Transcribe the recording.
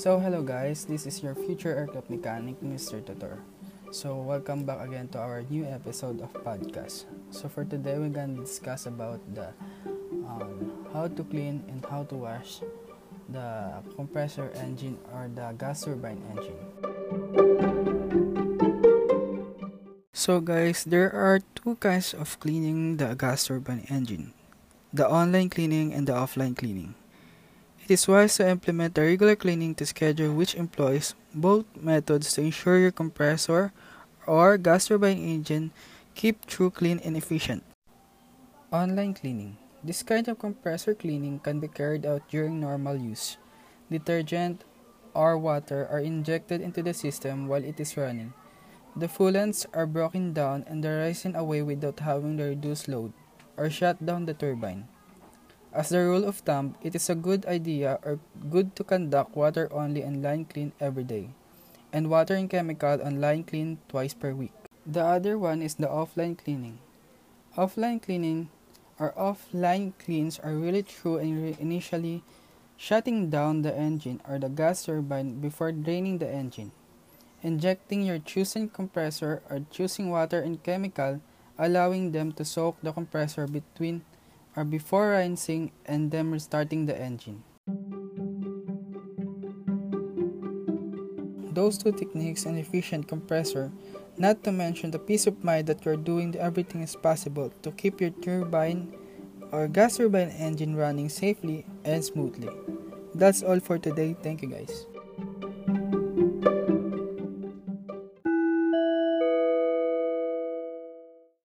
So hello guys, this is your future aircraft mechanic, Mr. Tutor. So welcome back again to our new episode of podcast. So for today we're gonna discuss about the um, how to clean and how to wash the compressor engine or the gas turbine engine. So guys, there are two kinds of cleaning the gas turbine engine. The online cleaning and the offline cleaning. It is wise to implement a regular cleaning to schedule which employs both methods to ensure your compressor or gas turbine engine keep true clean and efficient. Online cleaning. This kind of compressor cleaning can be carried out during normal use. Detergent or water are injected into the system while it is running. The foulants are broken down and are rising away without having to reduce load or shut down the turbine. As the rule of thumb, it is a good idea or good to conduct water only and line clean every day, and water and chemical on line clean twice per week. The other one is the offline cleaning. Offline cleaning or offline cleans are really true in initially shutting down the engine or the gas turbine before draining the engine. Injecting your chosen compressor or choosing water and chemical, allowing them to soak the compressor between or before rinsing and then restarting the engine. Those two techniques and efficient compressor, not to mention the peace of mind that you're doing everything is possible to keep your turbine or gas turbine engine running safely and smoothly. That's all for today. Thank you guys.